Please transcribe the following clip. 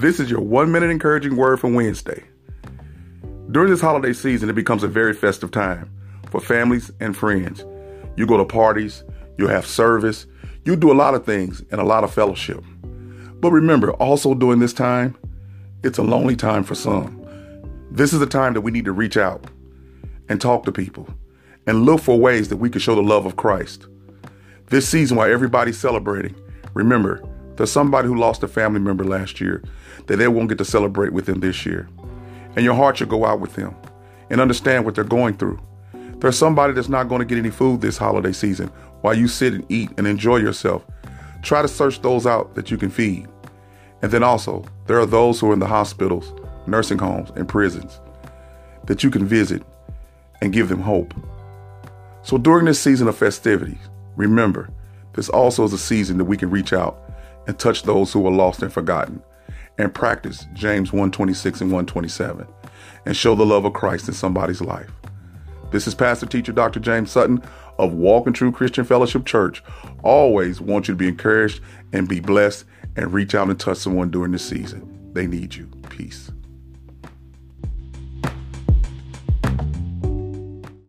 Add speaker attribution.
Speaker 1: This is your one minute encouraging word for Wednesday. During this holiday season, it becomes a very festive time for families and friends. You go to parties, you have service, you do a lot of things and a lot of fellowship. But remember, also during this time, it's a lonely time for some. This is a time that we need to reach out and talk to people and look for ways that we can show the love of Christ. This season, while everybody's celebrating, remember, there's somebody who lost a family member last year that they won't get to celebrate with them this year. And your heart should go out with them and understand what they're going through. There's somebody that's not going to get any food this holiday season while you sit and eat and enjoy yourself. Try to search those out that you can feed. And then also, there are those who are in the hospitals, nursing homes, and prisons that you can visit and give them hope. So during this season of festivities, remember, this also is a season that we can reach out and touch those who are lost and forgotten and practice James 126 and 127 and show the love of Christ in somebody's life. This is Pastor Teacher Dr. James Sutton of Walking True Christian Fellowship Church. Always want you to be encouraged and be blessed and reach out and touch someone during this season. They need you. Peace.